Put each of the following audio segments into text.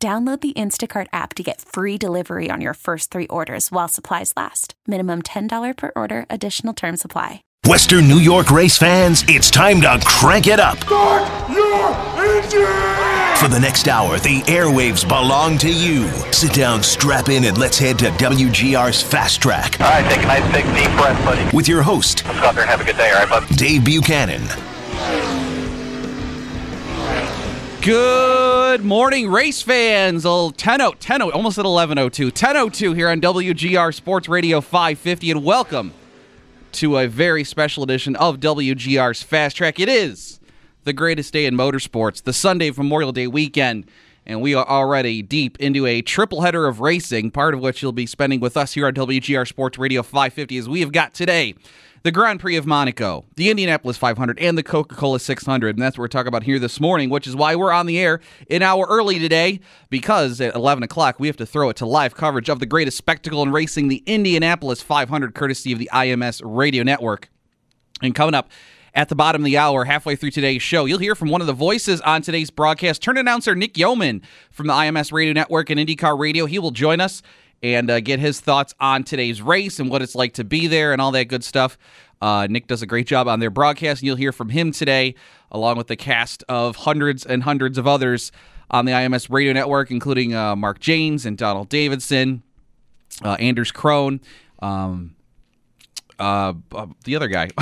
Download the Instacart app to get free delivery on your first three orders while supplies last. Minimum $10 per order, additional term supply. Western New York race fans, it's time to crank it up. Start your engine! For the next hour, the airwaves belong to you. Sit down, strap in, and let's head to WGR's Fast Track. All right, take a nice big deep breath, buddy. With your host, Let's go out there and have a good day, all right, bud? Dave Buchanan. Good morning, race fans. Oh, 10 10 almost at 1102. 1002 here on WGR Sports Radio 550, and welcome to a very special edition of WGR's Fast Track. It is the greatest day in motorsports, the Sunday of Memorial Day weekend, and we are already deep into a triple header of racing, part of which you'll be spending with us here on WGR Sports Radio 550, as we have got today the Grand Prix of Monaco, the Indianapolis 500, and the Coca Cola 600. And that's what we're talking about here this morning, which is why we're on the air an hour early today, because at 11 o'clock we have to throw it to live coverage of the greatest spectacle in racing, the Indianapolis 500, courtesy of the IMS Radio Network. And coming up, at the bottom of the hour, halfway through today's show, you'll hear from one of the voices on today's broadcast, turn announcer Nick Yeoman from the IMS Radio Network and IndyCar Radio. He will join us and uh, get his thoughts on today's race and what it's like to be there and all that good stuff. Uh, Nick does a great job on their broadcast, and you'll hear from him today, along with the cast of hundreds and hundreds of others on the IMS radio network, including uh, Mark Jaynes and Donald Davidson, uh, Anders Krohn. Um, uh, uh, the other guy,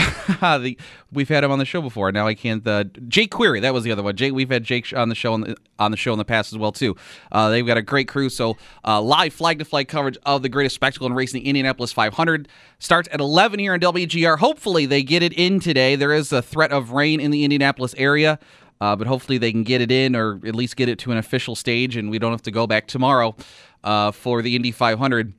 the, we've had him on the show before. Now I can't. Uh, Jake Query, that was the other one. Jake, we've had Jake on the show on the, on the show in the past as well too. Uh, they've got a great crew. So uh, live flag to flag coverage of the greatest spectacle in racing, the Indianapolis 500, starts at 11 here in WGR. Hopefully they get it in today. There is a threat of rain in the Indianapolis area. Uh, but hopefully they can get it in or at least get it to an official stage and we don't have to go back tomorrow uh, for the Indy 500.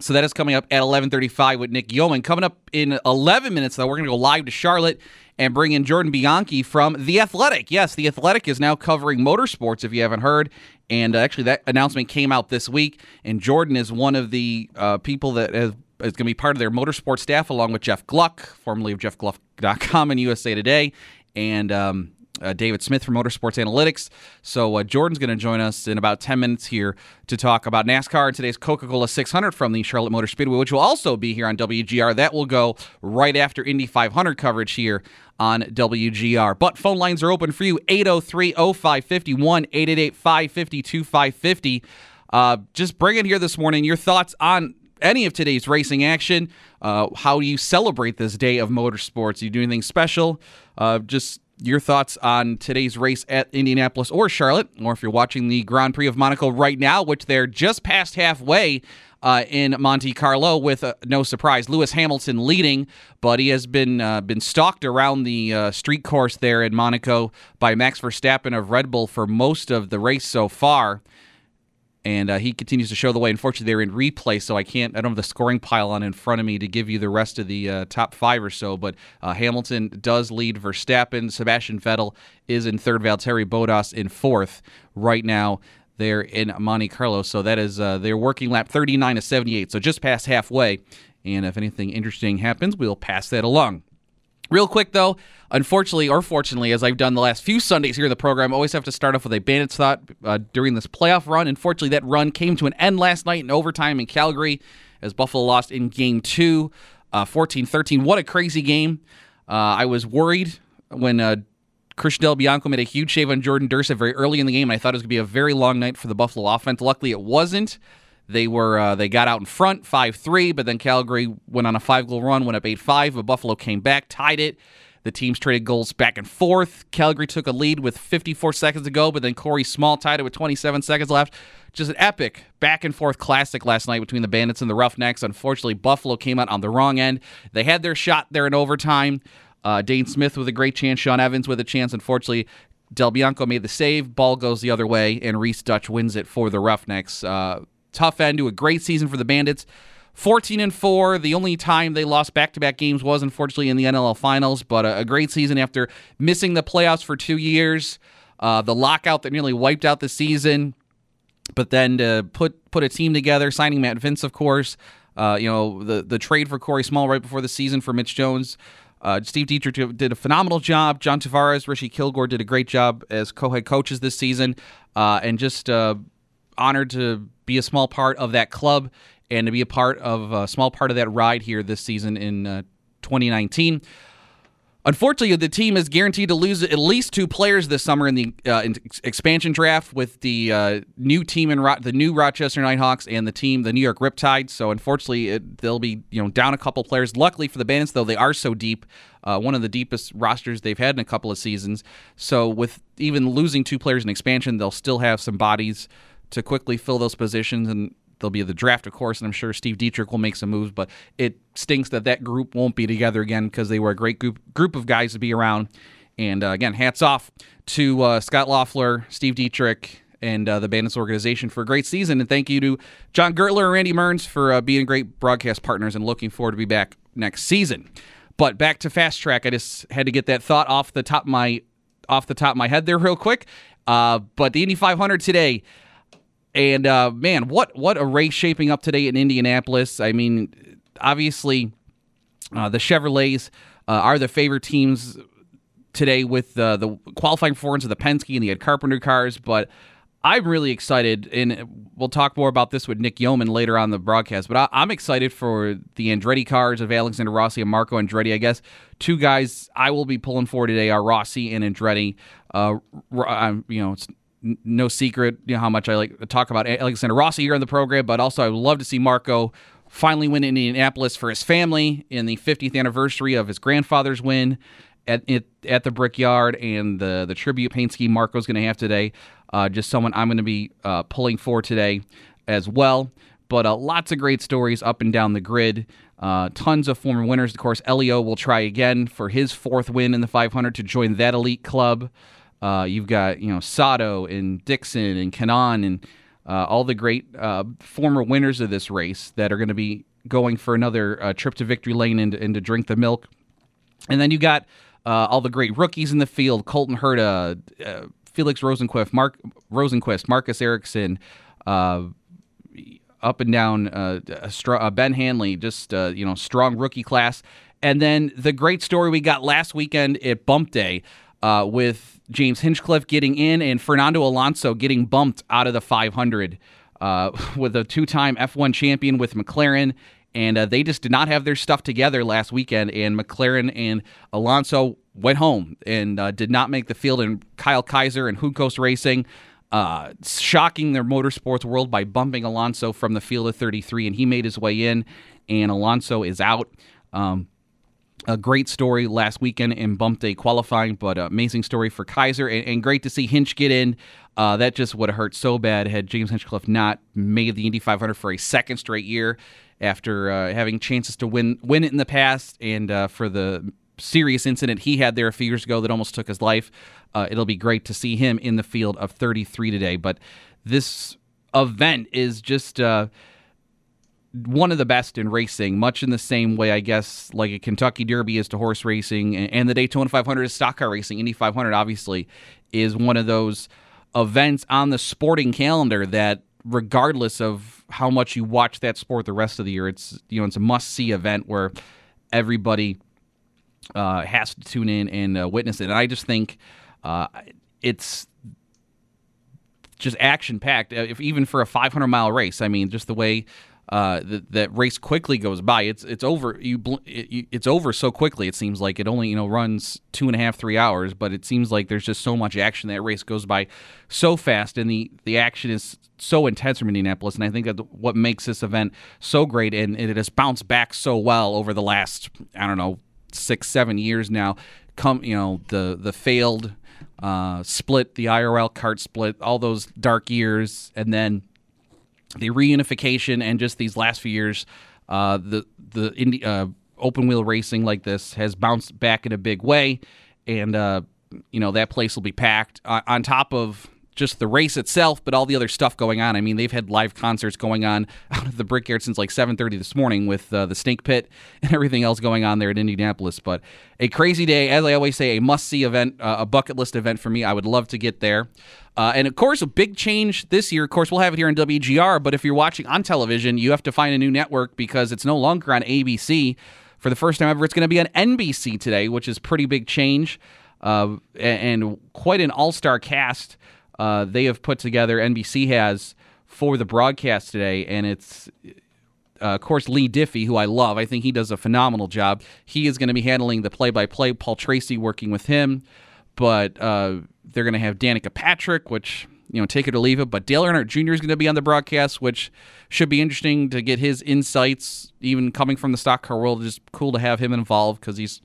So that is coming up at 11:35 with Nick Yeoman. Coming up in 11 minutes, though, we're going to go live to Charlotte and bring in Jordan Bianchi from The Athletic. Yes, The Athletic is now covering motorsports, if you haven't heard. And uh, actually, that announcement came out this week. And Jordan is one of the uh, people that has, is going to be part of their motorsports staff, along with Jeff Gluck, formerly of JeffGluck.com and USA Today. And um, uh, David Smith from Motorsports Analytics. So uh, Jordan's going to join us in about 10 minutes here to talk about NASCAR and today's Coca-Cola 600 from the Charlotte Motor Speedway, which will also be here on WGR. That will go right after Indy 500 coverage here on WGR. But phone lines are open for you 803-0551 888-550-2550. Uh, just bring it here this morning your thoughts on any of today's racing action. Uh, how do you celebrate this day of motorsports? You do anything special? Uh, just your thoughts on today's race at Indianapolis or Charlotte, or if you're watching the Grand Prix of Monaco right now, which they're just past halfway. Uh, in Monte Carlo, with uh, no surprise, Lewis Hamilton leading, but he has been uh, been stalked around the uh, street course there in Monaco by Max Verstappen of Red Bull for most of the race so far and uh, he continues to show the way. Unfortunately, they're in replay, so I can't. I don't have the scoring pile on in front of me to give you the rest of the uh, top five or so. But uh, Hamilton does lead Verstappen. Sebastian Vettel is in third. Valtteri Bottas in fourth right now. They're in Monte Carlo, so that is uh, their working lap 39 to 78, so just past halfway. And if anything interesting happens, we'll pass that along. Real quick, though, unfortunately or fortunately, as I've done the last few Sundays here in the program, I always have to start off with a Bandits thought uh, during this playoff run. Unfortunately, that run came to an end last night in overtime in Calgary as Buffalo lost in game two, uh, 14 uh, 13. What a crazy game. Uh, I was worried when uh, Christian Del Bianco made a huge save on Jordan Dursa very early in the game, I thought it was going to be a very long night for the Buffalo offense. Luckily, it wasn't. They were uh, they got out in front five three, but then Calgary went on a five goal run, went up eight five. But Buffalo came back, tied it. The teams traded goals back and forth. Calgary took a lead with 54 seconds to go, but then Corey Small tied it with 27 seconds left. Just an epic back and forth classic last night between the Bandits and the Roughnecks. Unfortunately, Buffalo came out on the wrong end. They had their shot there in overtime. Uh, Dane Smith with a great chance, Sean Evans with a chance. Unfortunately, Del Bianco made the save. Ball goes the other way, and Reese Dutch wins it for the Roughnecks. Uh, tough end to a great season for the Bandits. 14 and 4. The only time they lost back to back games was unfortunately in the NLL finals, but a, great season after missing the playoffs for two years. Uh, the lockout that nearly wiped out the season, but then to put put a team together, signing Matt Vinc, of course. Uh, you know the the trade for Corey Small right before the season for Mitch Jones. Uh, Steve Dietrich did a phenomenal job. John Tavares, Rishi Kilgour did a great job as co-head coaches this season, uh, and just uh, honored to be a small part of that club and to be a part of a small part of that ride here this season in uh, 2019. Unfortunately, the team is guaranteed to lose at least two players this summer in the uh, in expansion draft with the uh, new team in Ro- the new Rochester Nighthawks and the team the New York Riptides. So unfortunately, it, they'll be you know down a couple players. Luckily for the Bandits, though, they are so deep, uh, one of the deepest rosters they've had in a couple of seasons. So with even losing two players in expansion, they'll still have some bodies to quickly fill those positions and there'll be the draft, of course, and I'm sure Steve Dietrich will make some moves. But it stinks that that group won't be together again because they were a great group group of guys to be around. And uh, again, hats off to uh, Scott Loeffler, Steve Dietrich, and uh, the Bandits organization for a great season. And thank you to John Gurtler and Randy Mearns for uh, being great broadcast partners and looking forward to be back next season. But back to fast track, I just had to get that thought off the top of my off the top of my head there real quick. Uh, but the Indy 500 today, and uh, man, what what a race shaping up today in Indianapolis. I mean, obviously, uh, the Chevrolets uh, are the favorite teams today with uh, the qualifying performance of the Penske and the Ed Carpenter cars, but. I'm really excited, and we'll talk more about this with Nick Yeoman later on the broadcast. But I, am excited for the Andretti cars of Alexander Rossi and Marco Andretti. I guess two guys I will be pulling for today are Rossi and Andretti. Uh, you know, it's no secret, you know how much I like to talk about Alexander Rossi here on the program, but also I would love to see Marco finally win in Indianapolis for his family in the 50th anniversary of his grandfather's win at at, at the Brickyard and the the tribute paint scheme Marco's going to have today. Uh, just someone I'm going to be uh, pulling for today as well. But uh, lots of great stories up and down the grid. Uh, tons of former winners. Of course, Elio will try again for his fourth win in the 500 to join that elite club. Uh, you've got you know Sato and Dixon and Kanaan and uh, all the great uh, former winners of this race that are going to be going for another uh, trip to victory lane and, and, to drink the milk. And then you got uh, all the great rookies in the field: Colton Herta, uh, Felix Rosenqvist, Mark Rosenqvist, Marcus Ericsson. up and down, Ben Hanley, just you know, strong rookie class, and then the great story we got last weekend at Bump Day with James Hinchcliffe getting in and Fernando Alonso getting bumped out of the 500 uh, with a two time F1 champion with McLaren. And uh, they just did not have their stuff together last weekend. And McLaren and Alonso went home and uh, did not make the field. And Kyle Kaiser and Juncos Racing uh, shocking their motorsports world by bumping Alonso from the field of 33. And he made his way in, and Alonso is out. Um, a great story last weekend in bump day qualifying, but amazing story for Kaiser, and, and, great to see Hinch get in. Uh, that just would have hurt so bad had James Hinchcliffe not made the Indy 500 for a second straight year after uh, having chances to win win it in the past, and uh, for the serious incident he had there a few years ago that almost took his life. Uh, it'll be great to see him in the field of 33 today, but this event is just uh, one of the best in racing, much in the same way, I guess, like a Kentucky Derby is to horse racing, and the Daytona 500 is stock car racing. Indy 500, obviously, is one of those events on the sporting calendar that, regardless of how much you watch that sport the rest of the year, it's you know it's a must see event where everybody uh, has to tune in and uh, witness it. And I just think uh, it's just action packed. If even for a 500 mile race, I mean, just the way uh, that, that race quickly goes by. It's it's over. You it, it's over so quickly. It seems like it only you know runs two and a half three hours, but it seems like there's just so much action that race goes by so fast, and the the action is so intense from Indianapolis. And I think that what makes this event so great, and it has bounced back so well over the last I don't know six seven years now. Come you know the the failed uh, split, the IRL CART split, all those dark years, and then the reunification and just these last few years, uh, the the uh, open wheel racing like this has bounced back in a big way, and uh, you know that place will be packed. On top of just the race itself, but all the other stuff going on. I mean, they've had live concerts going on out of the Brickyard since like 7:30 this morning with uh, the Snake Pit and everything else going on there at Indianapolis. But a crazy day, as I always say, a must-see event, uh, a bucket list event for me. I would love to get there. Uh, and of course, a big change this year. Of course, we'll have it here on WGR. But if you're watching on television, you have to find a new network because it's no longer on ABC. For the first time ever, it's going to be on NBC today, which is pretty big change. Uh, and quite an all-star cast uh, they have put together, NBC has, for the broadcast today. And it's, uh, of course, Leigh Diffey, who I love. I think he does a phenomenal job. He is going to be handling the play by play, Paul Tracy working with him. But uh, they're going to have Danica Patrick, which, you know, take it or leave it. But Dale Earnhardt Jr. is going to be on the broadcast, which should be interesting to get his insights, even coming from the stock car world. Just cool to have him involved because he's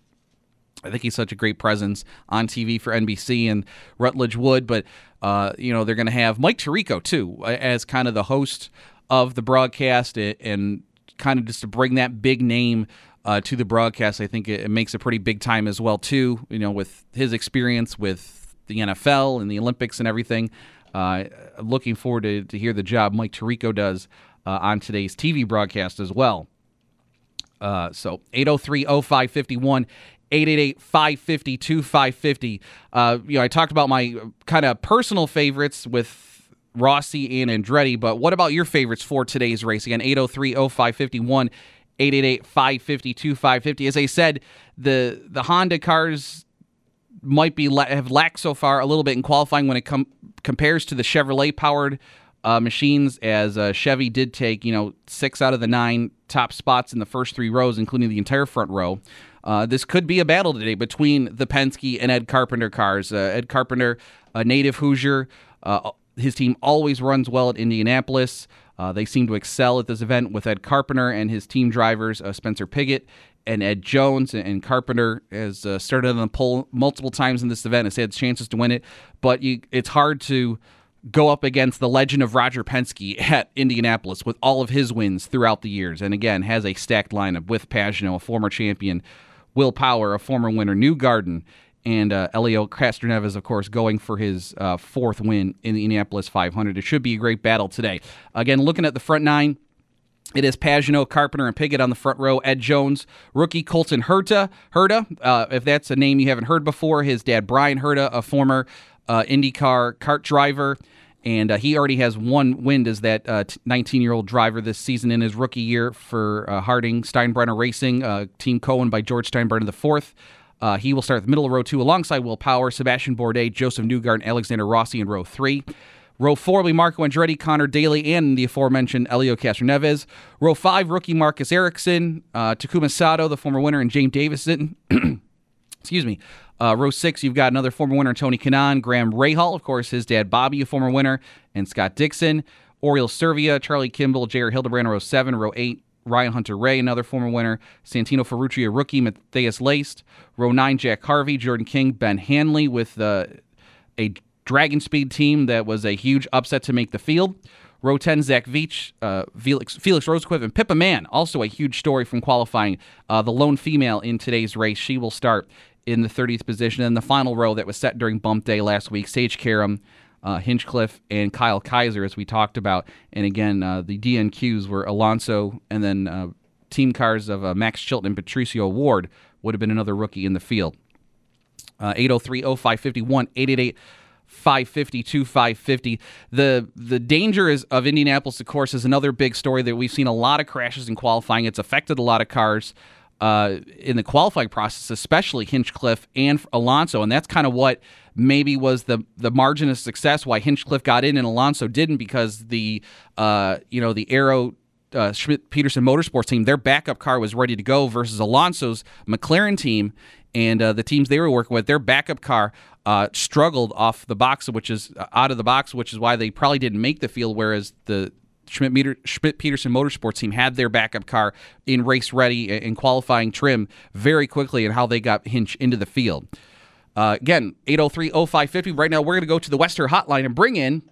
I think he's such a great presence on TV for NBC and Rutledge Wood. But, uh, you know, they're going to have Mike Tirico, too, as kind of the host of the broadcast and kind of just to bring that big name uh, to the broadcast. I think it, makes a pretty big time as well, too, you know, with his experience with the NFL and the Olympics and everything. Uh, looking forward to, to hear the job Mike Tirico does uh, on today's TV broadcast as well. Uh, so 803 0551 888 550 550 uh, You know, I talked about my kind of personal favorites with Rossi and Andretti, but what about your favorites for today's race? Again, 803 0551 888 550 550 As I said, the the Honda cars might be have lacked so far a little bit in qualifying when it com- compares to the Chevrolet powered uh, machines. As uh, Chevy did take you know six out of the nine top spots in the first three rows, including the entire front row. Uh, this could be a battle today between the Penske and Ed Carpenter cars. Uh, Ed Carpenter, a native Hoosier, uh, his team always runs well at Indianapolis. Uh, they seem to excel at this event with Ed Carpenter and his team drivers, uh, Spencer Pigot and Ed Jones. And Carpenter has started on the pole multiple times in this event, has had chances to win it, but you, it's hard to go up against the legend of Roger Penske at Indianapolis with all of his wins throughout the years. And again, has a stacked lineup with Pagenaud, a former champion, Will Power, a former winner, Newgarden, and uh, Helio Castroneves, of course, going for his uh, fourth win in the Indianapolis 500. It should be a great battle today. Again, looking at the front nine. It is Pagenaud, Carpenter, and Pigot on the front row. Ed Jones, rookie Colton Herta. Herta, uh, if that's a name you haven't heard before, his dad Bryan Herta, a former uh, IndyCar CART driver, and uh, he already has one win as that 19 uh, driver this season in his rookie year for uh, Harding Steinbrenner Racing, uh, Team Cohen by George Steinbrenner IV. Uh, he will start the middle of row two alongside Will Power, Sebastian Bourdais, Josef Newgarden, and Alexander Rossi in row three. Row four will be Marco Andretti, Conor Daly, and the aforementioned Helio Castroneves. Row five, rookie Marcus Ericsson, uh, Takuma Sato, the former winner, and James Davison. Excuse me. Uh, row six, you've got another former winner, Tony Kanaan, Graham Rahal, of course, his dad Bobby, a former winner, and Scott Dixon. Oriol Servia, Charlie Kimball, J.R. Hildebrand, row seven. Row eight, Ryan Hunter-Reay, another former winner. Santino Ferrucci, a rookie. Matheus Leist. Row nine, Jack Harvey, Jordan King, Ben Hanley with uh, a Dragon Speed team that was a huge upset to make the field. Row 10, Zach Veach, uh, Felix, Felix Rosenqvist, and Pippa Mann, also a huge story from qualifying. Uh, the lone female in today's race. She will start in the 30th position. And the final row that was set during bump day last week, Sage Karam, uh, Hinchcliffe, and Kyle Kaiser, as we talked about. And again, uh, the DNQs were Alonso and then uh, team cars of uh, Max Chilton and Patricio O'Ward would have been another rookie in the field. Uh, 803 0551 888 550 550 the the danger is of indianapolis of course is another big story that we've seen a lot of crashes in qualifying it's affected a lot of cars uh, in the qualifying process, especially Hinchcliffe and Alonso, and that's kind of what maybe was the the margin of success why Hinchcliffe got in and Alonso didn't because the uh, you know the Arrow uh, Schmidt Peterson Motorsports team, their backup car was ready to go versus Alonso's McLaren team and uh, the teams they were working with, their backup car uh, struggled off the box, which is uh, out of the box, which is why they probably didn't make the field. Whereas the Schmidt, Schmidt Peterson Motorsports team had their backup car in race ready and qualifying trim very quickly and how they got Hinch into the field. Uh, again, 803 0550. Right now, we're going to go to the Western Hotline and bring in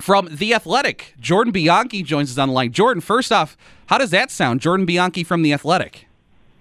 from The Athletic. Jordan Bianchi joins us on the line. Jordan, first off, how does that sound? Jordan Bianchi from The Athletic.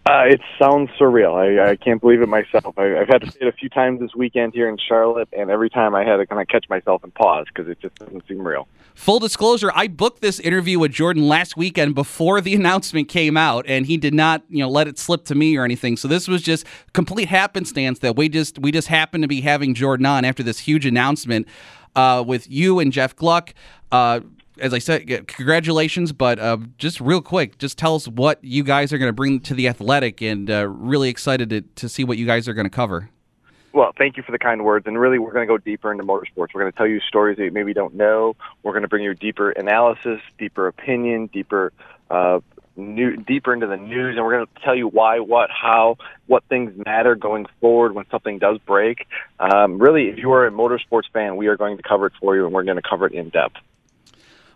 Uh, it sounds surreal. I, I can't believe it myself. I, I've had to say it a few times this weekend here in Charlotte, and every time I had to kind of catch myself and pause because it just doesn't seem real. Full disclosure, I booked this interview with Jordan last weekend before the announcement came out, and he did not, you know, let it slip to me or anything. So this was just complete happenstance that we just we just happened to be having Jordan on after this huge announcement uh, with you and Jeff Gluck. Uh, as I said, congratulations. But uh, just real quick, just tell us what you guys are going to bring to the Athletic, and uh, really excited to, to see what you guys are going to cover. Well, thank you for the kind words. And really, we're going to go deeper into motorsports. We're going to tell you stories that you maybe don't know. We're going to bring you deeper analysis, deeper opinion, deeper. Uh, new, deeper into the news, and we're going to tell you why, what, how, what things matter going forward when something does break. Um, really, if you are a motorsports fan, we are going to cover it for you, and we're going to cover it in depth.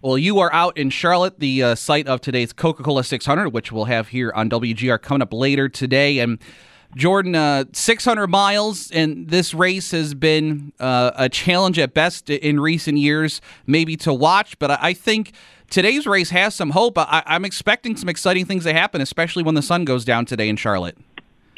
Well, you are out in Charlotte, the uh, site of today's Coca Cola 600, which we'll have here on WGR coming up later today. And Jordan, uh, 600 miles, and this race has been uh, a challenge at best in recent years, maybe to watch, but I think today's race has some hope. I- I'm expecting some exciting things to happen, especially when the sun goes down today in Charlotte.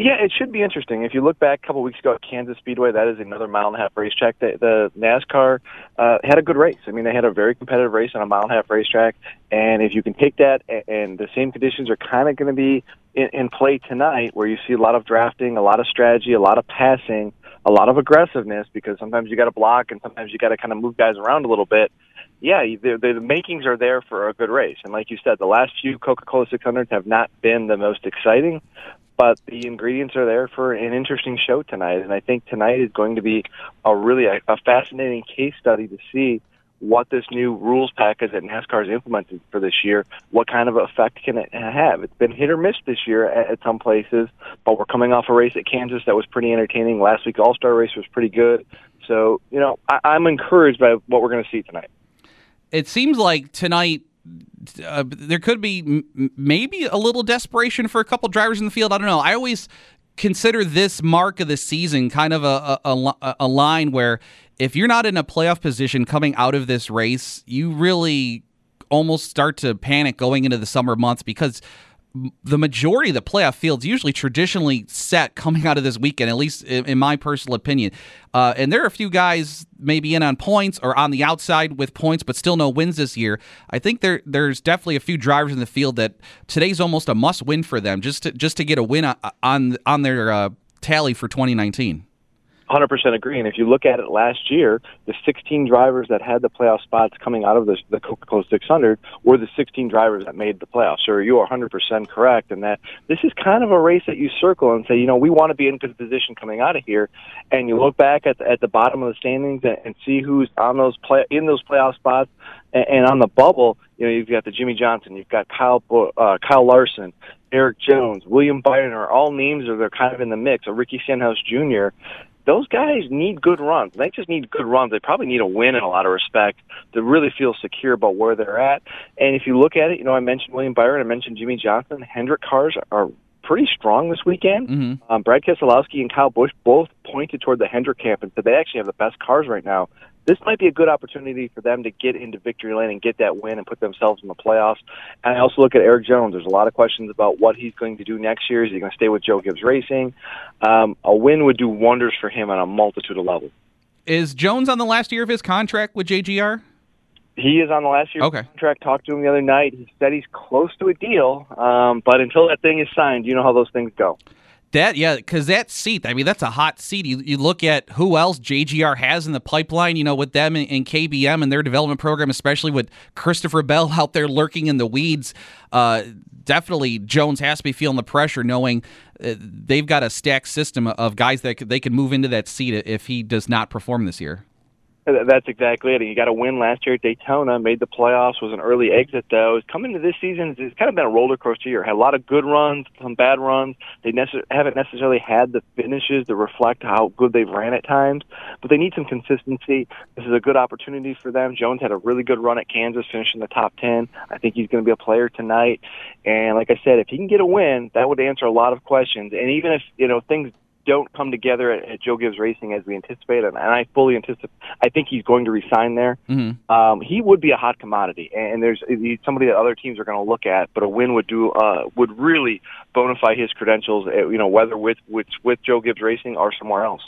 Yeah, it should be interesting. If you look back a couple weeks ago at Kansas Speedway, that is another mile and a half racetrack. The, the NASCAR uh, had a good race. I mean, they had a very competitive race on a mile and a half racetrack. And if you can take that, and the same conditions are kind of going to be in, in play tonight, where you see a lot of drafting, a lot of strategy, a lot of passing, a lot of aggressiveness, because sometimes you got to block and sometimes you got to kind of move guys around a little bit yeah, the, the makings are there for a good race. And like you said, the last few Coca-Cola 600s have not been the most exciting, but the ingredients are there for an interesting show tonight. And I think tonight is going to be a really a, a fascinating case study to see what this new rules package that NASCAR has implemented for this year, what kind of effect can it have? It's been hit or miss this year at, at some places, but we're coming off a race at Kansas that was pretty entertaining. Last week, All Star race was pretty good. So, you know, I, I'm encouraged by what we're going to see tonight. It seems like tonight uh, there could be m- maybe a little desperation for a couple drivers in the field. I don't know. I always consider this mark of the season kind of a, a, a, a line where if you're not in a playoff position coming out of this race, you really almost start to panic going into the summer months because the majority of the playoff fields usually traditionally set coming out of this weekend, at least in, my personal opinion. Uh, and there are a few guys maybe in on points or on the outside with points, but still no wins this year. I think there there's definitely a few drivers in the field that today's almost a must win for them just to, just to get a win on on their uh, tally for 2019. 100% agree. And if you look at it last year, the 16 drivers that had the playoff spots coming out of the, the Coca-Cola 600 were the 16 drivers that made the playoffs. So you are 100% correct in that this is kind of a race that you circle and say, you know, we want to be in good position coming out of here. And you look back at the, at the bottom of the standings and, and see who's on those play in those playoff spots and, and on the bubble. You know, you've got the Jimmie Johnson, you've got Kyle uh, Kyle Larson, Erik Jones, William Byron are all names that are kind of in the mix. Or Ricky Stenhouse Jr those guys need good runs. They just need good runs. They probably need a win in a lot of respect to really feel secure about where they're at. And if you look at it, you know, I mentioned William Byron, I mentioned Jimmie Johnson. Hendrick cars are pretty strong this weekend. Mm-hmm. Um, Brad Keselowski and Kyle Busch both pointed toward the Hendrick camp and said they actually have the best cars right now this might be a good opportunity for them to get into victory lane and get that win and put themselves in the playoffs. And I also look at Erik Jones. There's a lot of questions about what he's going to do next year. Is he going to stay with Joe Gibbs Racing? Um, a win would do wonders for him on a multitude of levels. Is Jones on the last year of his contract with JGR? He is on the last year okay. contract. Talked to him the other night. He said he's close to a deal, um, but until that thing is signed, you know how those things go. That yeah, because that seat, I mean, that's a hot seat. You, you look at who else JGR has in the pipeline, you know, with them and, and KBM and their development program, especially with Christopher Bell out there lurking in the weeds. Uh, definitely, Jones has to be feeling the pressure, knowing uh, they've got a stacked system of guys that they can move into that seat if he does not perform this year. That's exactly it. You got a win last year at Daytona, made the playoffs, was an early exit though. Coming to this season, it's kind of been a roller coaster year. Had a lot of good runs, some bad runs. They nece- haven't necessarily had the finishes to reflect how good they've ran at times, but they need some consistency. This is a good opportunity for them. Jones had a really good run at Kansas, finishing the top 10. I think he's going to be a player tonight. And like I said, if he can get a win, that would answer a lot of questions. And even if, you know, things don't come together at, at Joe Gibbs Racing as we anticipate, and, and I fully anticipate. I think he's going to resign there. Mm-hmm. Um, he would be a hot commodity, and there's he's somebody that other teams are going to look at. But a win would do uh, would really bona fide his credentials. uh, You know, whether with with with Joe Gibbs Racing or somewhere else.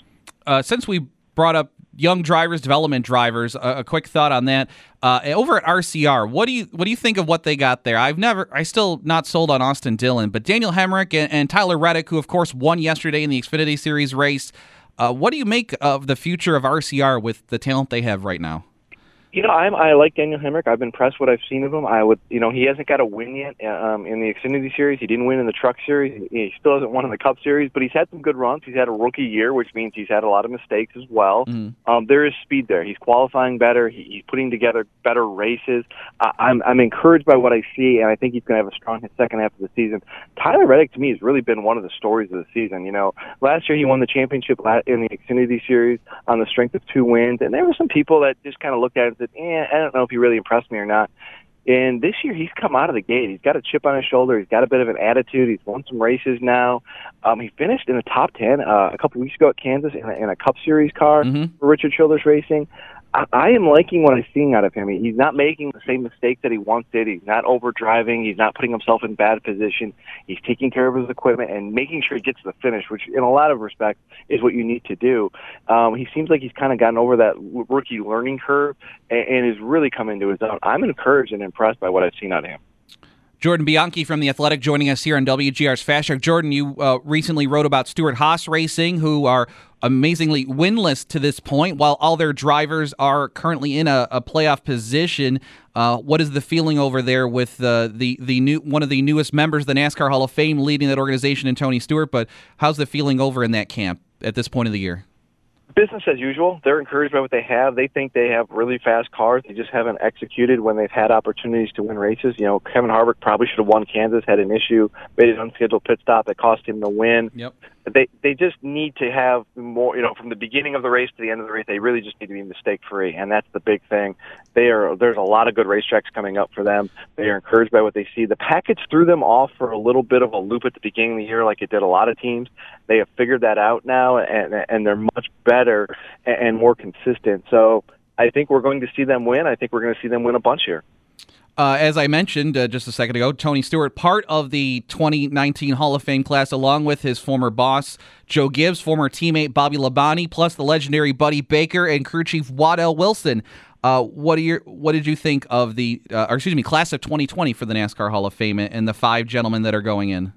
Uh, since we brought up young drivers, development drivers, a, a quick thought on that. Uh, over at RCR, what do you what do you think of what they got there? I've never, I still not sold on Austin Dillon, but Daniel Hemric and, and Tyler Reddick, who of course won yesterday in the Xfinity Series race. Uh, what do you make of the future of RCR with the talent they have right now? You know, I'm, I like Daniel Hemric. I've been impressed what I've seen of him. I would, you know, he hasn't got a win yet um, in the Xfinity Series. He didn't win in the Truck Series. He still hasn't won in the Cup Series, but he's had some good runs. He's had a rookie year, which means he's had a lot of mistakes as well. Mm-hmm. Um, there is speed there. He's qualifying better. He, he's putting together better races. I, I'm, I'm encouraged by what I see, and I think he's going to have a strong second half of the season. Tyler Reddick, to me, has really been one of the stories of the season. You know, last year he won the championship in the Xfinity Series on the strength of two wins, and there were some people that just kind of looked at it said, eh, I don't know if he really impressed me or not. And this year, he's come out of the gate. He's got a chip on his shoulder. He's got a bit of an attitude. He's won some races now. Um, he finished in the top ten uh, a couple weeks ago at Kansas in a, in a Cup Series car Mhm. for Richard Childress Racing. I, am liking what I'm seeing out of him. He's not making the same mistakes that he once did. He's not overdriving. He's not putting himself in bad position. He's taking care of his equipment and making sure he gets to the finish, which, in a lot of respects, is what you need to do. Um, he seems like he's kind of gotten over that rookie learning curve and, and is really come into his own. I'm encouraged and impressed by what I've seen out of him. Jordan Bianchi from The Athletic joining us here on WGR's Fast Track. Jordan, you uh, recently wrote about Stewart-Haas Racing, who are amazingly winless to this point, while all their drivers are currently in a, a playoff position. Uh, what is the feeling over there with uh, the the new one of the newest members of the NASCAR Hall of Fame leading that organization, and Tony Stewart? But how's the feeling over in that camp at this point of the year? Business as usual. They're encouraged by what they have. They think they have really fast cars. They just haven't executed when they've had opportunities to win races. You know, Kevin Harvick probably should have won Kansas, had an issue, made an unscheduled pit stop that cost him the win. Yep. They they just need to have more. You know, from the beginning of the race to the end of the race, they really just need to be mistake free, and that's the big thing. They are. There's a lot of good racetracks coming up for them. They are encouraged by what they see. The package threw them off for a little bit of a loop at the beginning of the year, like it did a lot of teams. They have figured that out now, and and they're much better and, more consistent. So I think we're going to see them win. I think we're going to see them win a bunch here. Uh, as I mentioned uh, just a second ago, Tony Stewart, part of the 2019 Hall of Fame class, along with his former boss, Joe Gibbs, former teammate Bobby Labonte, plus the legendary Buddy Baker and crew chief Waddell Wilson. Uh, what, are your, what did you think of the, uh, or excuse me, class of 2020 for the NASCAR Hall of Fame and the five gentlemen that are going in?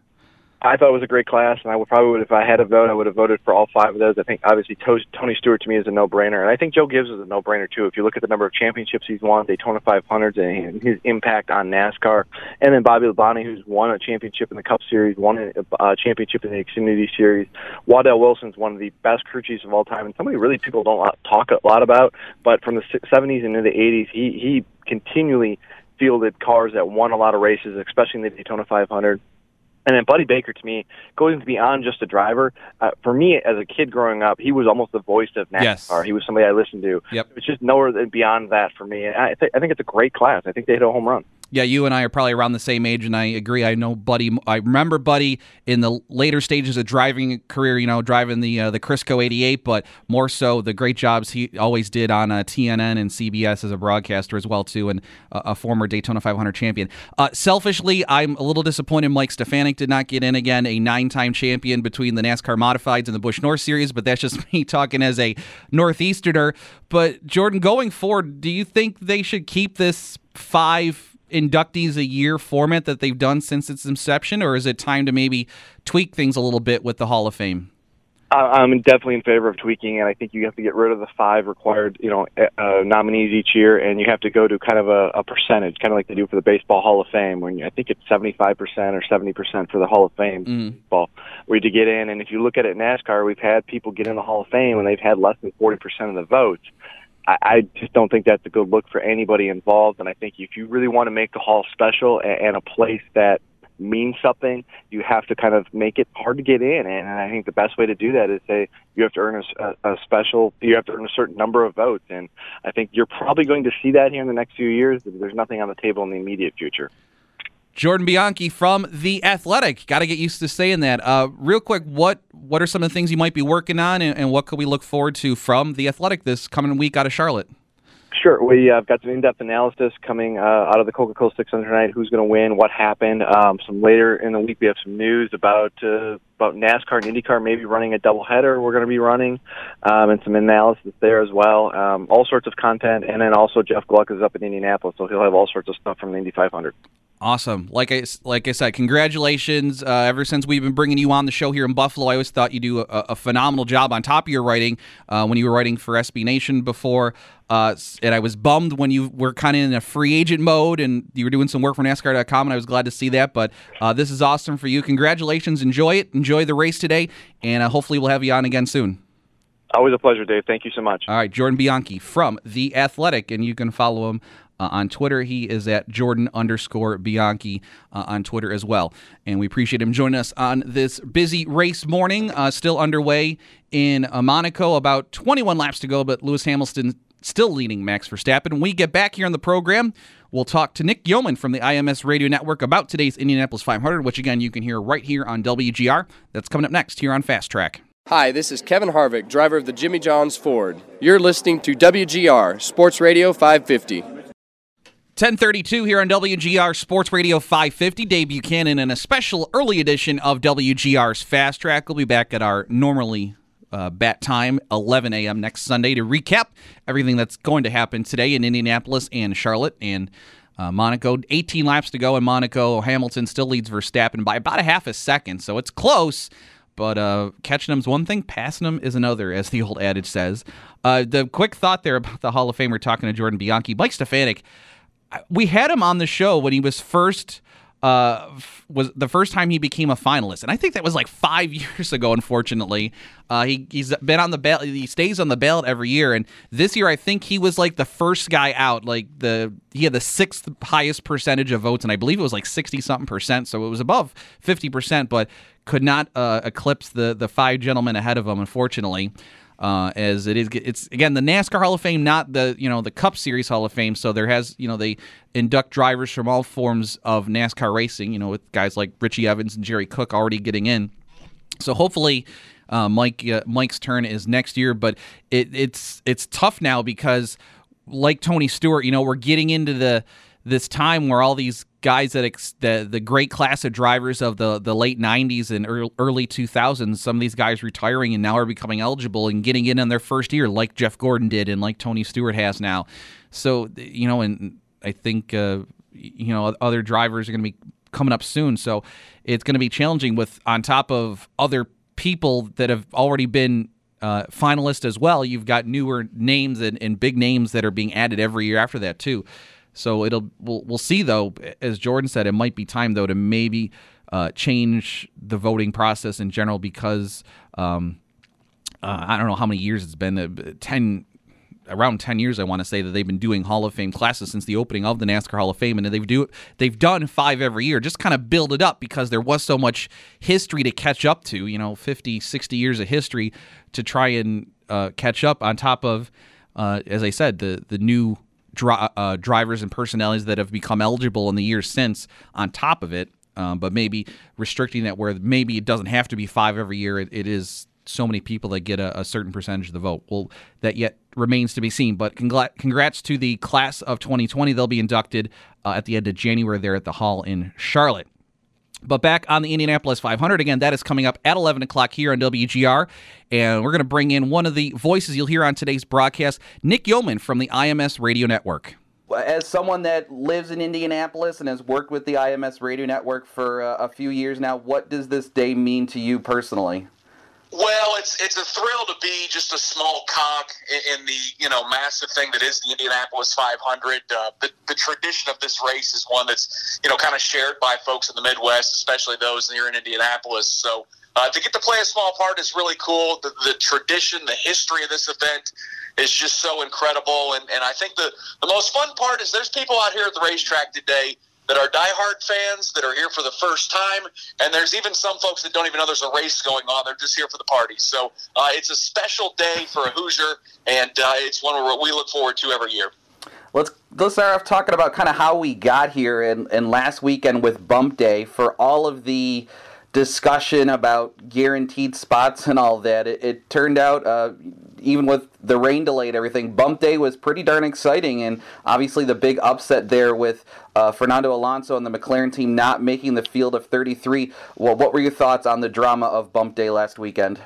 I thought it was a great class, and I would probably would if I had a vote, I would have voted for all five of those. I think obviously to- Tony Stewart to me is a no-brainer, and I think Joe Gibbs is a no-brainer too. If you look at the number of championships he's won, Daytona 500s, and his impact on NASCAR, and then Bobby Labonte, who's won a championship in the Cup Series, won a uh, championship in the Xfinity Series. Waddell Wilson's one of the best crew chiefs of all time, and somebody really people don't talk a lot about. But from the 70s and into the 80s, he he continually fielded cars that won a lot of races, especially in the Daytona 500. And then Buddy Baker, to me, going beyond just a driver. Uh, for me, as a kid growing up, he was almost the voice of NASCAR. Yes. He was somebody I listened to. Yep. It's just nowhere than beyond that for me. And I, th- I think it's a great class. I think they hit a home run. Yeah, you and I are probably around the same age, and I agree. I know Buddy. I remember Buddy in the later stages of driving career. You know, driving the uh, the Crisco '88, but more so the great jobs he always did on uh, TNN and CBS as a broadcaster as well too, and uh, a former Daytona 500 champion. Uh, selfishly, I'm a little disappointed Mike Stefanik did not get in again, a nine-time champion between the NASCAR Modifieds and the Busch North Series. But that's just me talking as a Northeasterner. But Jordan, going forward, do you think they should keep this five? Inductees a year format that they've done since its inception, or is it time to maybe tweak things a little bit with the Hall of Fame? I- I'm definitely in favor of tweaking, and I think you have to get rid of the five required, you know, uh, nominees each year, and you have to go to kind of a, a percentage, kind of like they do for the Baseball Hall of Fame, when you, I think it's 75% or 70% for the Hall of Fame Mm. baseball, where to get in. And if you look at it in NASCAR, we've had people get in the Hall of Fame, and they've had less than 40% of the votes. I, I just don't think that's a good look for anybody involved, and I think if you really want to make the Hall special and, and a place that means something, you have to kind of make it hard to get in. And I think the best way to do that is say you have to earn a, a special, you have to earn a certain number of votes. And I think you're probably going to see that here in the next few years. There's nothing on the table in the immediate future. Jordan Bianchi from The Athletic. Got to get used to saying that. Uh, real quick, what what are some of the things you might be working on, and, and what could we look forward to from The Athletic this coming week out of Charlotte? Sure. We have uh, got some in-depth analysis coming uh, out of the Coca-Cola 600 tonight. Who's going to win? What happened? Um, some later in the week, we have some news about uh, about NASCAR and IndyCar maybe running a doubleheader. We're going to be running, um, and some analysis there as well. Um, all sorts of content, and then also Jeff Gluck is up in Indianapolis, so he'll have all sorts of stuff from the Indy 500. Awesome. Like I like I said, congratulations. Uh, ever since we've been bringing you on the show here in Buffalo, I always thought you do a, a phenomenal job on top of your writing uh, when you were writing for SB Nation before. Uh, and I was bummed when you were kind of in a free agent mode and you were doing some work for NASCAR.com, and I was glad to see that. But uh, this is awesome for you. Congratulations. Enjoy it. Enjoy the race today, and uh, hopefully we'll have you on again soon. Always a pleasure, Dave. Thank you so much. All right, Jordan Bianchi from The Athletic, and you can follow him uh, on Twitter. He is at Jordan underscore Bianchi uh, on Twitter as well. And we appreciate him joining us on this busy race morning, uh, still underway in uh, Monaco. About 21 laps to go, but Lewis Hamilton still leading Max Verstappen. When we get back here on the program, we'll talk to Nick Yeoman from the IMS Radio Network about today's Indianapolis 500, which again you can hear right here on WGR. That's coming up next here on Fast Track. Hi, this is Kevin Harvick, driver of the Jimmy Johns Ford. You're listening to WGR Sports Radio 550. 1032 here on WGR Sports Radio 550. Dave Buchanan and a special early edition of WGR's Fast Track. We'll be back at our normally uh, bat time, 11 a.m. next Sunday, to recap everything that's going to happen today in Indianapolis and Charlotte and uh, Monaco. 18 laps to go in Monaco. Hamilton still leads Verstappen by about a half a second, so it's close. But uh, catching them's one thing, passing them is another, as the old adage says. Uh, the quick thought there about the Hall of Famer talking to Jordan Bianchi. Mike Stefanik we had him on the show when he was first uh, was the first time he became a finalist, and I think that was like five years ago. Unfortunately, uh, he he's been on the ballot. He stays on the ballot every year, and this year I think he was like the first guy out. Like the he had the sixth highest percentage of votes, and I believe it was like sixty something percent. So it was above fifty percent, but could not uh, eclipse the the five gentlemen ahead of him. Unfortunately uh, as it is. It's again the NASCAR Hall of Fame, not the you know the Cup Series Hall of Fame. So there has you know they induct drivers from all forms of NASCAR racing. You know with guys like Richie Evans and Jerry Cook already getting in. So hopefully. Uh, Mike uh, Mike's turn is next year, but it, it's it's tough now because, like Tony Stewart, you know, we're getting into the this time where all these guys that ex- the the great class of drivers of the the late 90s and early 2000s some of these guys retiring and now are becoming eligible and getting in on their first year like Jeff Gordon did and like Tony Stewart has now. So you know and I think uh, you know other drivers are going to be coming up soon. So it's going to be challenging with on top of other people that have already been uh, finalists as well you've got newer names and, and big names that are being added every year after that too so it'll we'll, we'll see though. As Jordan said, it might be time though to maybe uh, change the voting process in general because um, uh, I don't know how many years it's been. Uh, ten around 10 years I want to say that they've been doing Hall of Fame classes since the opening of the NASCAR Hall of Fame and they've do they've done 5 every year just kind of build it up because there was so much history to catch up to you know 50 60 years of history to try and uh, catch up on top of uh, as I said the the new dri- uh, drivers and personalities that have become eligible in the years since on top of it. Um, but maybe restricting that where maybe it doesn't have to be five every year. it, it is so many people that get a, a, certain percentage of the vote. Well, that yet remains to be seen. But congr- congrats to the class of 2020. They'll be inducted uh, at the end of January there at the Hall in Charlotte. But back on the Indianapolis 500 again, that is coming up at 11 o'clock here on WGR. And we're going to bring in one of the voices you'll hear on today's broadcast, Nick Yeoman from the IMS Radio Network. As someone that lives in Indianapolis and has worked with the IMS Radio Network for uh, a few years now, what does this day mean to you personally? Well, it's it's a thrill to be just a small cog in, in the you know massive thing that is the Indianapolis 500. Uh, the the tradition of this race is one that's you know kind of shared by folks in the Midwest, especially those here in Indianapolis. So uh, to get to play a small part is really cool. The, the tradition, the history of this event is just so incredible, and and I think the the most fun part is there's people out here at the racetrack today that are diehard fans that are here for the first time, and there's even some folks that don't even know there's a race going on. They're just here for the party. So uh, it's a special day for a Hoosier, and uh, it's one we look forward to every year. Let's let's start off talking about kind of how we got here and, and last weekend with Bump Day for all of the discussion about guaranteed spots and all that. It, it turned out, uh, even with the rain delay and everything, Bump Day was pretty darn exciting. And obviously, the big upset there with uh, Fernando Alonso and the McLaren team not making the field of 33. Well, what were your thoughts on the drama of Bump Day last weekend?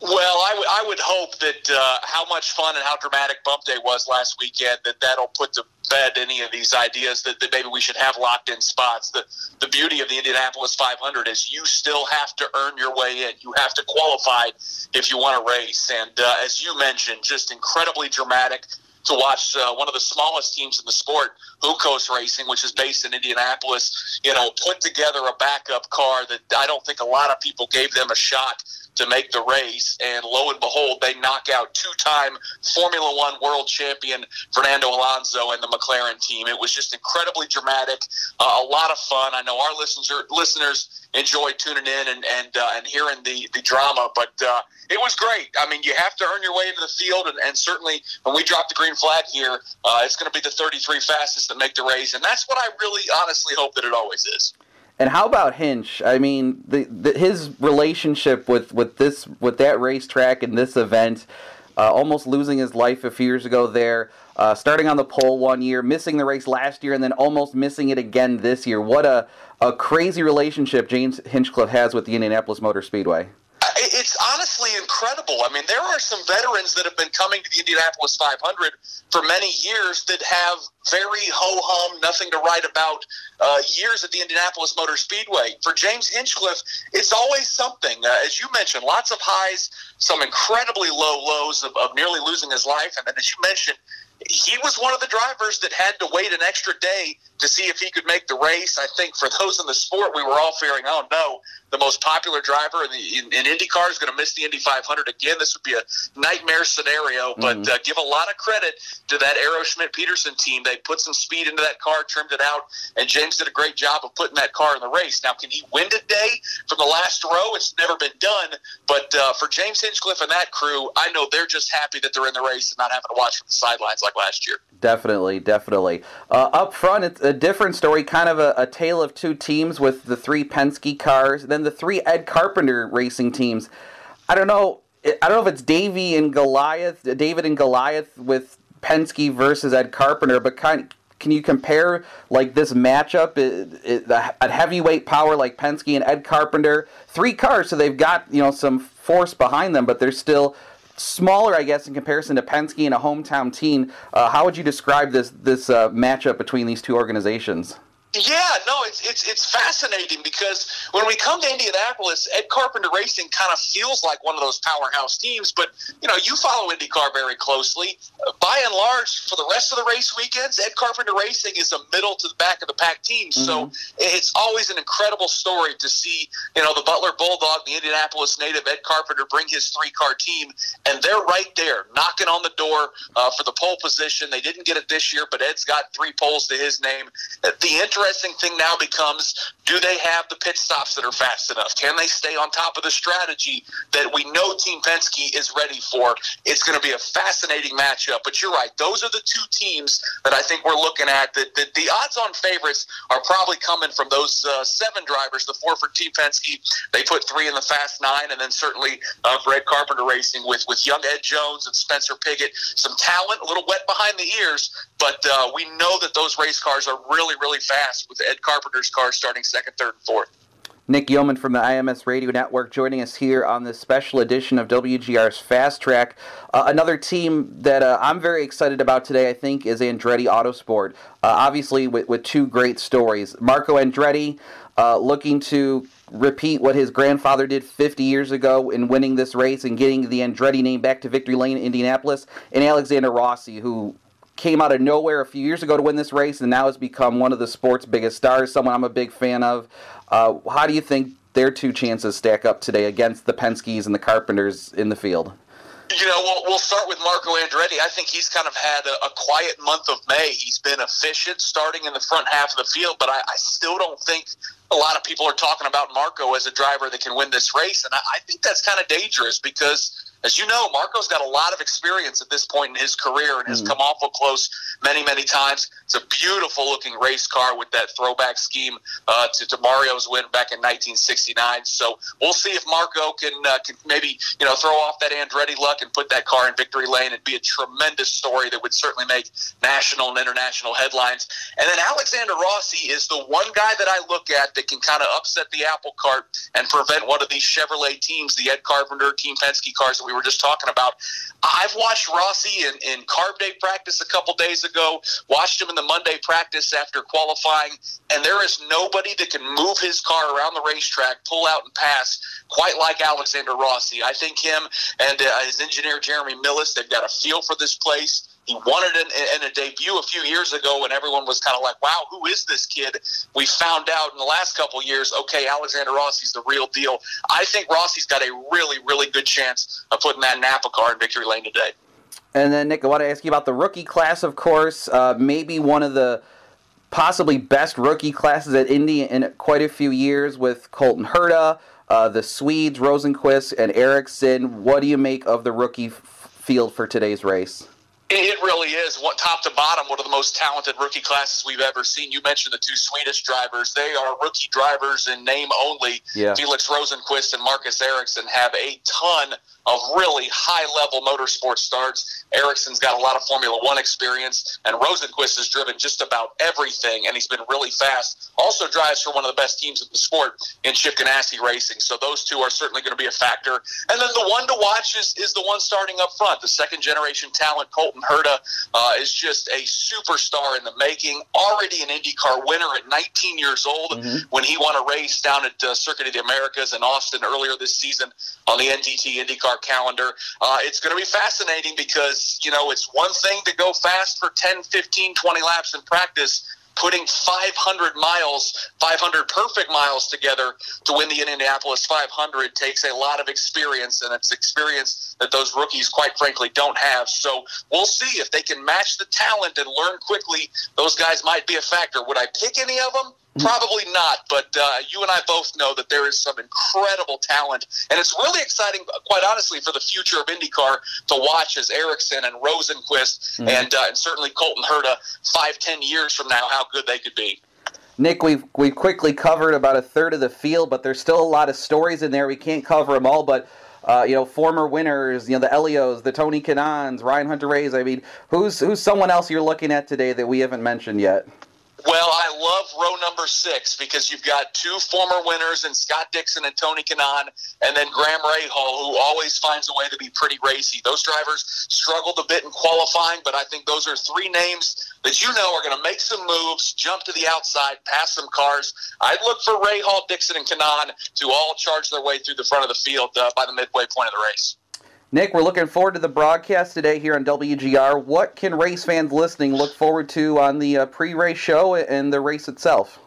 Well, I, w- I would hope that uh, how much fun and how dramatic Bump Day was last weekend that that'll put to bed any of these ideas that, that maybe we should have locked in spots. The the beauty of the Indianapolis 500 is you still have to earn your way in. You have to qualify if you want to race. And uh, as you mentioned, just incredibly dramatic to watch uh, one of the smallest teams in the sport, Juncos Racing, which is based in Indianapolis, you know, put together a backup car that I don't think a lot of people gave them a shot to make the race. And lo and behold, they knock out two time Formula One world champion Fernando Alonso and the McLaren team. It was just incredibly dramatic, uh, a lot of fun. I know our listeners listeners enjoyed tuning in and and, uh, and hearing the, the drama, but uh, it was great. I mean, you have to earn your way into the field, and, and certainly when we drop the green flag here, uh, it's going to be the 33 fastest that make the race, and that's what I really honestly hope that it always is. And how about Hinch? I mean, the, the, his relationship with, with this with that racetrack and this event, uh, almost losing his life a few years ago there, uh, starting on the pole one year, missing the race last year, and then almost missing it again this year. What a a crazy relationship James Hinchcliffe has with the Indianapolis Motor Speedway. It's honestly incredible. I mean, there are some veterans that have been coming to the Indianapolis 500 for many years that have very ho hum, nothing to write about uh, years at the Indianapolis Motor Speedway. For James Hinchcliffe, it's always something. Uh, as you mentioned, lots of highs, some incredibly low lows of, of nearly losing his life. And then, as you mentioned, he was one of the drivers that had to wait an extra day to see if he could make the race. I think for those in the sport, we were all fearing, oh no, the most popular driver in, the, in, in IndyCar is going to miss the Indy 500 again. This would be a nightmare scenario, but mm-hmm. uh, give a lot of credit to that Arrow Schmidt Peterson team. They put some speed into that car, trimmed it out, and James did a great job of putting that car in the race. Now, can he win today from the last row? It's never been done, but uh, for James Hinchcliffe and that crew, I know they're just happy that they're in the race and not having to watch from the sidelines like last year. Definitely, definitely. Uh, up front, it's a different story, kind of a, a, tale of two teams with the three Penske cars, then the three Ed Carpenter racing teams. I don't know. I don't know if it's Davy and Goliath, David and Goliath with Penske versus Ed Carpenter, but kind. Can you compare like this matchup? It, it, a heavyweight power like Penske and Ed Carpenter, three cars, so they've got you know some force behind them, but they're still smaller, I guess, in comparison to Penske and a hometown team. Uh, how would you describe this this uh, matchup between these two organizations? Yeah, no, it's it's it's fascinating because when we come to Indianapolis, Ed Carpenter Racing kind of feels like one of those powerhouse teams. But you know, you follow IndyCar very closely. By and large, for the rest of the race weekends, Ed Carpenter Racing is a middle to the back of the pack team. Mm-hmm. So it's always an incredible story to see you know the Butler Bulldog, the Indianapolis native Ed Carpenter, bring his three car team, and they're right there knocking on the door uh, for the pole position. They didn't get it this year, but Ed's got three poles to his name. The interest interesting thing now becomes do they have the pit stops that are fast enough? Can they stay on top of the strategy that we know Team Penske is ready for? It's going to be a fascinating matchup. But you're right; those are the two teams that I think we're looking at. That the, odds-on favorites are probably coming from those uh, seven drivers. The four for Team Penske, they put three in the Fast Nine, and then certainly uh, Carpenter Racing with with young Ed Jones and Spencer Pigot, some talent, a little wet behind the ears, but uh, we know that those race cars are really, really fast with Ed Carpenter's car starting second, third, and fourth. Nick Yeoman from the IMS Radio Network joining us here on this special edition of WGR's Fast Track. Uh, another team that uh, I'm very excited about today, I think, is Andretti Autosport. Uh, obviously, with, with, two great stories. Marco Andretti uh, looking to repeat what his grandfather did 50 years ago in winning this race and getting the Andretti name back to victory lane in Indianapolis, and Alexander Rossi, who came out of nowhere a few years ago to win this race and now has become one of the sport's biggest stars, someone I'm a big fan of. Uh, how do you think their two chances stack up today against the Penskes and the Carpenters in the field? You know, we'll, we'll start with Marco Andretti. I think he's kind of had a, a, quiet month of May. He's been efficient starting in the front half of the field, but I, I still don't think a lot of people are talking about Marco as a driver that can win this race. And I, I think that's kind of dangerous because as you know, Marco's got a lot of experience at this point in his career and has Mm-hmm. come awful close many, many times. It's a beautiful looking race car with that throwback scheme uh, to, to Mario's win back in 1969. So we'll see if Marco can, uh, can maybe you know throw off that Andretti luck and put that car in victory lane. It'd be a tremendous story that would certainly make national and international headlines. And then Alexander Rossi is the one guy that I look at that can kind of upset the apple cart and prevent one of these Chevrolet teams, the Ed Carpenter, Team Penske cars that we were just talking about. I've watched Rossi in, in carb day practice a couple days ago, watched him in the Monday practice after qualifying, and there is nobody that can move his car around the racetrack, pull out and pass quite like Alexander Rossi. I think him and uh, his engineer Jeremy Milless, they've got a feel for this place. He won it in, in a debut a few years ago when everyone was kind of like, wow, who is this kid? We found out in the last couple years, okay, Alexander Rossi's the real deal. I think Rossi's got a really, really good chance of putting that Napa car in victory lane today. And then, Nick, I want to ask you about the rookie class, of course. Uh, maybe one of the possibly best rookie classes at Indy in quite a few years with Colton Herta, uh, the Swedes, Rosenqvist, and Ericsson. What do you make of the rookie f- field for today's race? It really is, what, top to bottom, one of the most talented rookie classes we've ever seen. You mentioned the two Swedish drivers; they are rookie drivers in name only. Yeah. Felix Rosenqvist and Marcus Ericsson have a ton of really high-level motorsport starts. Ericsson's got a lot of Formula One experience, and Rosenqvist has driven just about everything, and he's been really fast. Also drives for one of the best teams in the sport in Chip Ganassi Racing. So those two are certainly going to be a factor. And then the one to watch is, is the one starting up front, the second-generation talent, Colton Herta, uh, is just a superstar in the making. Already an IndyCar winner at 19 years old when he won a race down at uh, Circuit of the Americas in Austin earlier this season on the NTT IndyCar calendar. Uh, it's going to be fascinating because, you know, it's one thing to go fast for 10, 15, 20 laps in practice. Putting 500 miles, 500 perfect miles together to win the Indianapolis 500 takes a lot of experience, and it's experience that those rookies, quite frankly, don't have. So we'll see if they can match the talent and learn quickly. Those guys might be a factor. Would I pick any of them? Probably not, but uh, you and I both know that there is some incredible talent, and it's really exciting, quite honestly, for the future of IndyCar to watch as Ericsson and Rosenqvist and, uh, and certainly Colton Herta five, ten years from now, how good they could be. Nick, we've we've quickly covered about a third of the field, but there's still a lot of stories in there. We can't cover them all, but uh, you know, former winners, you know, the Elios, the Tony Kanaans, Ryan Hunter-Reays. I mean, who's who's someone else you're looking at today that we haven't mentioned yet? Well, I love row number six because you've got two former winners in Scott Dixon and Tony Kanaan, and then Graham Rahal, who always finds a way to be pretty racy. Those drivers struggled a bit in qualifying, but I think those are three names that you know are going to make some moves, jump to the outside, pass some cars. I'd look for Rahal, Dixon, and Kanaan to all charge their way through the front of the field uh, by the midway point of the race. Nick, we're looking forward to the broadcast today here on WGR. What can race fans listening look forward to on the uh, pre-race show and the race itself?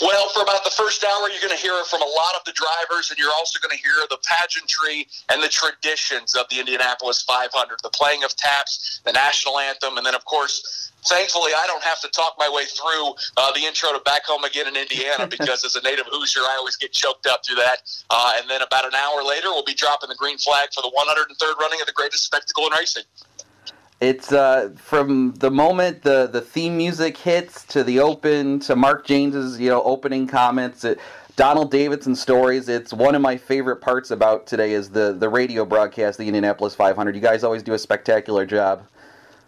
Well, for about the first hour, you're going to hear from a lot of the drivers, and you're also going to hear the pageantry and the traditions of the Indianapolis 500, the playing of taps, the national anthem, and then, of course, thankfully, I don't have to talk my way through uh, the intro to Back Home Again in Indiana because as a native Hoosier, I always get choked up through that. Uh, and then about an hour later, we'll be dropping the green flag for the 103rd running of the greatest spectacle in racing. It's uh, from the moment the, the theme music hits to the open to Mark Jaynes's you know opening comments. It, Donald Davidson stories. It's one of my favorite parts about today is the the radio broadcast, the Indianapolis 500. You guys always do a spectacular job.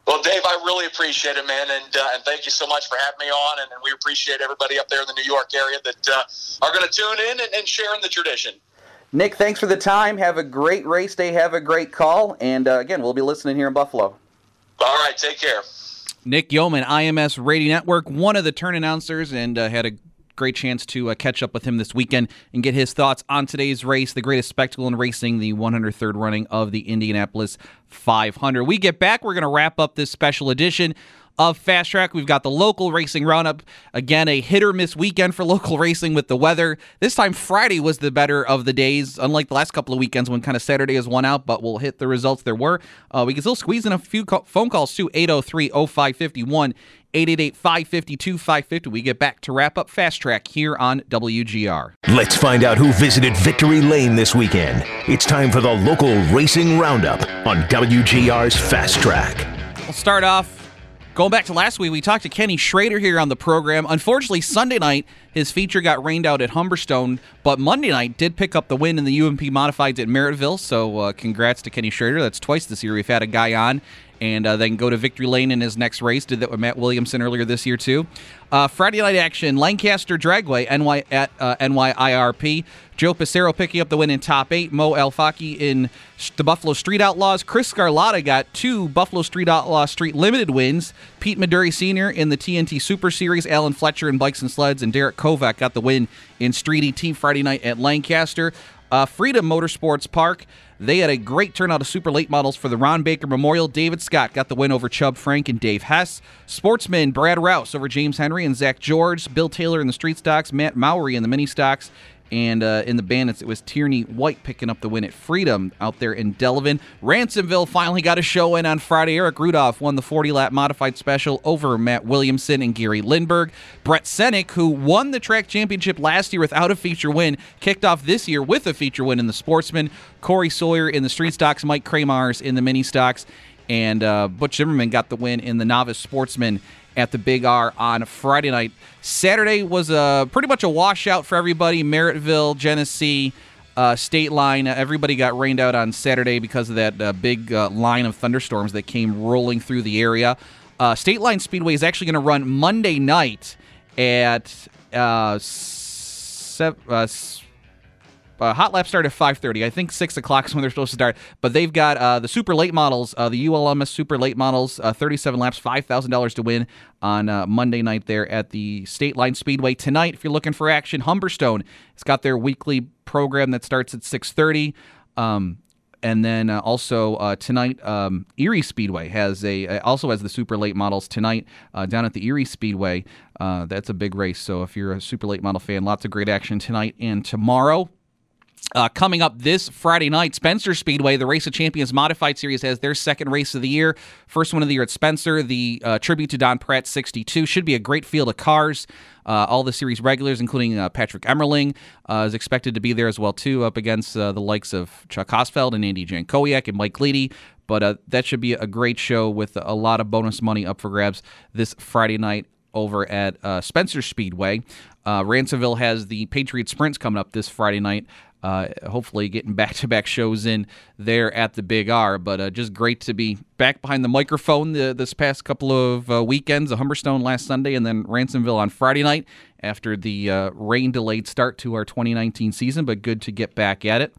Well, Dave, I really appreciate it, man, and uh, and thank you so much for having me on. And, and we appreciate everybody up there in the New York area that uh, are going to tune in and, and in the tradition. Nick, thanks for the time. Have a great race day. Have a great call. And uh, again, we'll be listening here in Buffalo. All right, take care. Nick Yeoman, IMS Radio Network, one of the turn announcers, and uh, had a great chance to uh, catch up with him this weekend and get his thoughts on today's race, the greatest spectacle in racing, the 103rd running of the Indianapolis 500. We get back, we're going to wrap up this special edition of Fast Track. We've got the local racing roundup. Again, a hit or miss weekend for local racing with the weather. This time, Friday was the better of the days, unlike the last couple of weekends when kind of Saturday is one out, but we'll hit the results there were. Uh, we can still squeeze in a few co- phone calls too 803 0551. 888 552 550. We get back to wrap up Fast Track here on WGR. Let's find out who visited Victory Lane this weekend. It's time for the local racing roundup on WGR's Fast Track. We'll start off Going back to last week, we talked to Kenny Schrader here on the program. Unfortunately, Sunday night, his feature got rained out at Humberstone, but Monday night did pick up the win in the UMP Modifieds at Merrittville. So, uh, congrats to Kenny Schrader. That's twice this year we've had a guy on and uh, then go to victory lane in his next race. Did that with Matt Williamson earlier this year too. Uh, Friday night action: Lancaster Dragway, NY at uh, NYIRP. Joe Passero picking up the win in top eight. Mo Alfaki in the Buffalo Street Outlaws. Chris Scarlotta got two Buffalo Street Outlaw Street Limited wins. Pete Maduri Sr. in the TNT Super Series. Alan Fletcher in Bikes and Sleds, and Derek Kovac got the win in Street ET Friday night at Lancaster. Uh, Freedom Motorsports Park. They had a great turnout of super late models for the Ron Baker Memorial. David Scott got the win over Chub Frank and Dave Hess. Sportsman Brad Rouse over James Henry and Zach George. Bill Taylor in the street stocks. Matt Mowry in the mini stocks. And uh, in the Bandits, it was Tierney White picking up the win at Freedom out there in Delevan. Ransomville finally got a show in on Friday. Eric Rudolph won the 40 lap modified special over Matt Williamson and Gary Lindberg. Brett Senek, who won the track championship last year without a feature win, kicked off this year with a feature win in the Sportsman. Corey Sawyer in the Street Stocks, Mike Kramars in the Mini Stocks, and uh, Butch Zimmerman got the win in the Novice Sportsman at the Big R on Friday night. Saturday was a pretty much a washout for everybody. Merrittville, Genesee, uh, State Line. Everybody got rained out on Saturday because of that uh, big uh, line of thunderstorms that came rolling through the area. Uh, State Line Speedway is actually going to run Monday night at uh, seven, uh, uh, hot lap start at 5.30 i think 6 o'clock is when they're supposed to start but they've got uh, the super late models uh, the ulms super late models uh, 37 laps $5000 to win on uh, monday night there at the state line speedway tonight if you're looking for action humberstone it's got their weekly program that starts at 6.30 um, and then uh, also uh, tonight, um, Erie Speedway has a also has the super late models tonight uh, down at the Erie Speedway. that's a big race. So if you're a super late model fan, lots of great action tonight and tomorrow. Uh, coming up this Friday night, Spencer Speedway, the Race of Champions Modified Series, has their second race of the year. First one of the year at Spencer, the uh, tribute to Don Pratt 62. Should be a great field of cars. Uh, all the series regulars, including uh, Patrick Emmerling, uh, is expected to be there as well too, up against uh, the likes of Chuck Hossfeld and Andy Jankowiak and Mike Leedy. But that should be a great show with a lot of bonus money up for grabs this Friday night over at Spencer Speedway. Ransomville has the Patriot Sprints coming up this Friday night uh, hopefully getting back to back shows in there at the Big R. But uh, just great to be back behind the microphone the, this past couple of uh, weekends. A Humberstone last Sunday and then Ransomville on Friday night after the uh, rain delayed start to our 2019 season. But good to get back at it.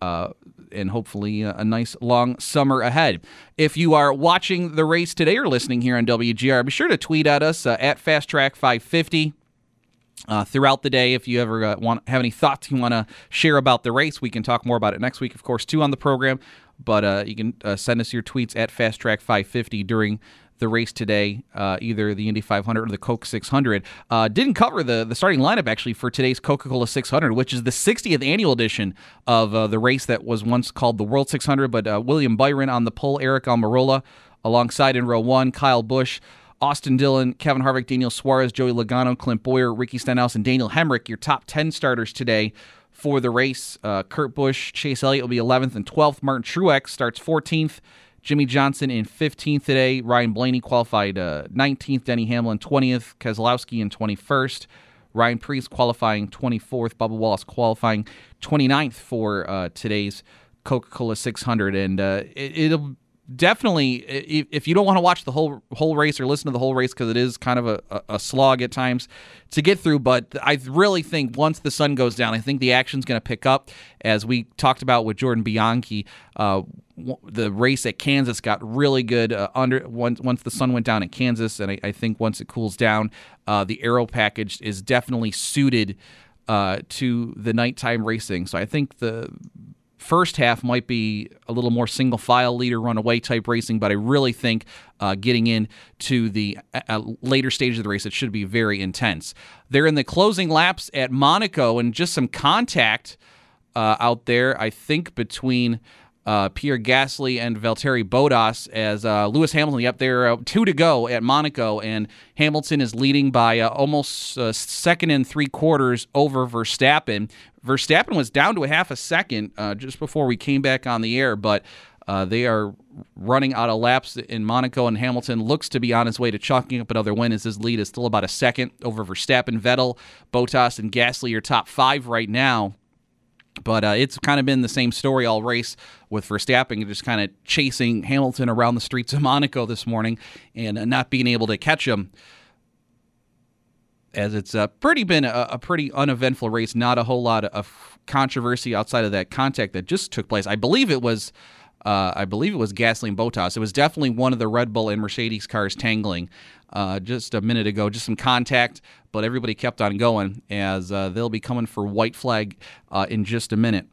Uh, and hopefully a nice long summer ahead. If you are watching the race today or listening here on WGR, be sure to tweet at us uh, at Fast Track 550 uh, throughout the day. If you ever uh, want have any thoughts you want to share about the race, we can talk more about it next week, of course, too, on the program. But uh, you can uh, send us your tweets at Fast Track 550 during the race today, uh, either the Indy 500 or the Coke 600. Uh, didn't cover the, the starting lineup actually for today's Coca Cola 600, which is the 60th annual edition of uh, the race that was once called the World 600. But uh, William Byron on the pole, Aric Almirola alongside in row one, Kyle Busch. Austin Dillon, Kevin Harvick, Daniel Suarez, Joey Logano, Clint Bowyer, Ricky Stenhouse, and Daniel Hemric, your top 10 starters today for the race. Uh, Kurt Busch, Chase Elliott will be 11th and 12th. Martin Truex starts 14th. Jimmie Johnson in 15th today. Ryan Blaney qualified uh, 19th. Denny Hamlin 20th. Keselowski in 21st. Ryan Preece qualifying 24th. Bubba Wallace qualifying 29th for uh, today's Coca Cola 600. And uh, it, will definitely if you don't want to watch the whole whole race or listen to the whole race because it is kind of a, a, slog at times to get through but i really think once the sun goes down i think the action's going to pick up. As we talked about with jordan bianchi uh, the race at kansas got really good uh, under once, once the sun went down at kansas and i, I think once it cools down uh, the aero package is definitely suited uh, to the nighttime racing. So i think the first half might be a little more single file leader runaway type racing, but I really think uh, getting into the uh, uh, later stage of the race, it should be very intense. They're in the closing laps at Monaco, and just some contact uh, out there, I think, between uh, Pierre Gasly and Valtteri Bottas as uh, Lewis Hamilton. Yep, there uh, two to go at Monaco, and Hamilton is leading by uh, almost uh, second and three quarters over Verstappen. Verstappen was down to a half a second uh, just before we came back on the air, but they are running out of laps in Monaco, and Hamilton looks to be on his way to chalking up another win as his lead is still about a second over Verstappen. Vettel, Bottas, and Gasly are top five right now. But uh, it's kind of been the same story all race with Verstappen just kind of chasing Hamilton around the streets of Monaco this morning and uh, not being able to catch him. As it's uh, pretty been a, a, pretty uneventful race, not a whole lot of controversy outside of that contact that just took place. I believe it was, uh, I believe it was Gasly and Bottas. It was definitely one of the Red Bull and Mercedes cars tangling uh, just a minute ago. Just some contact, but everybody kept on going as uh, they'll be coming for white flag uh, in just a minute.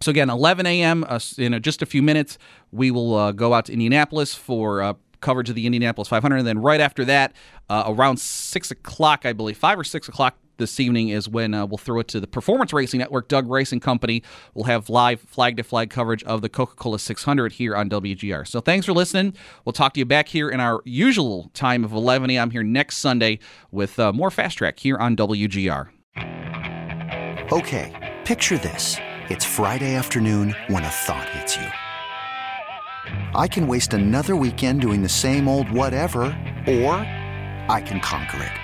So again, 11 a.m. Uh, in just a few minutes, we will uh, go out to Indianapolis for uh, coverage of the Indianapolis 500, and then right after that, around six o'clock, I believe, five or six o'clock this evening is when uh, we'll throw it to the Performance Racing Network. Doug Racing Company will have live flag to flag coverage of the Coca Cola 600 here on WGR. So thanks for listening. We'll talk to you back here in our usual time of 11 a.m. here next Sunday with uh, more Fast Track here on WGR. Okay, picture this. It's Friday afternoon when a thought hits you. I can waste another weekend doing the same old whatever, or I can conquer it.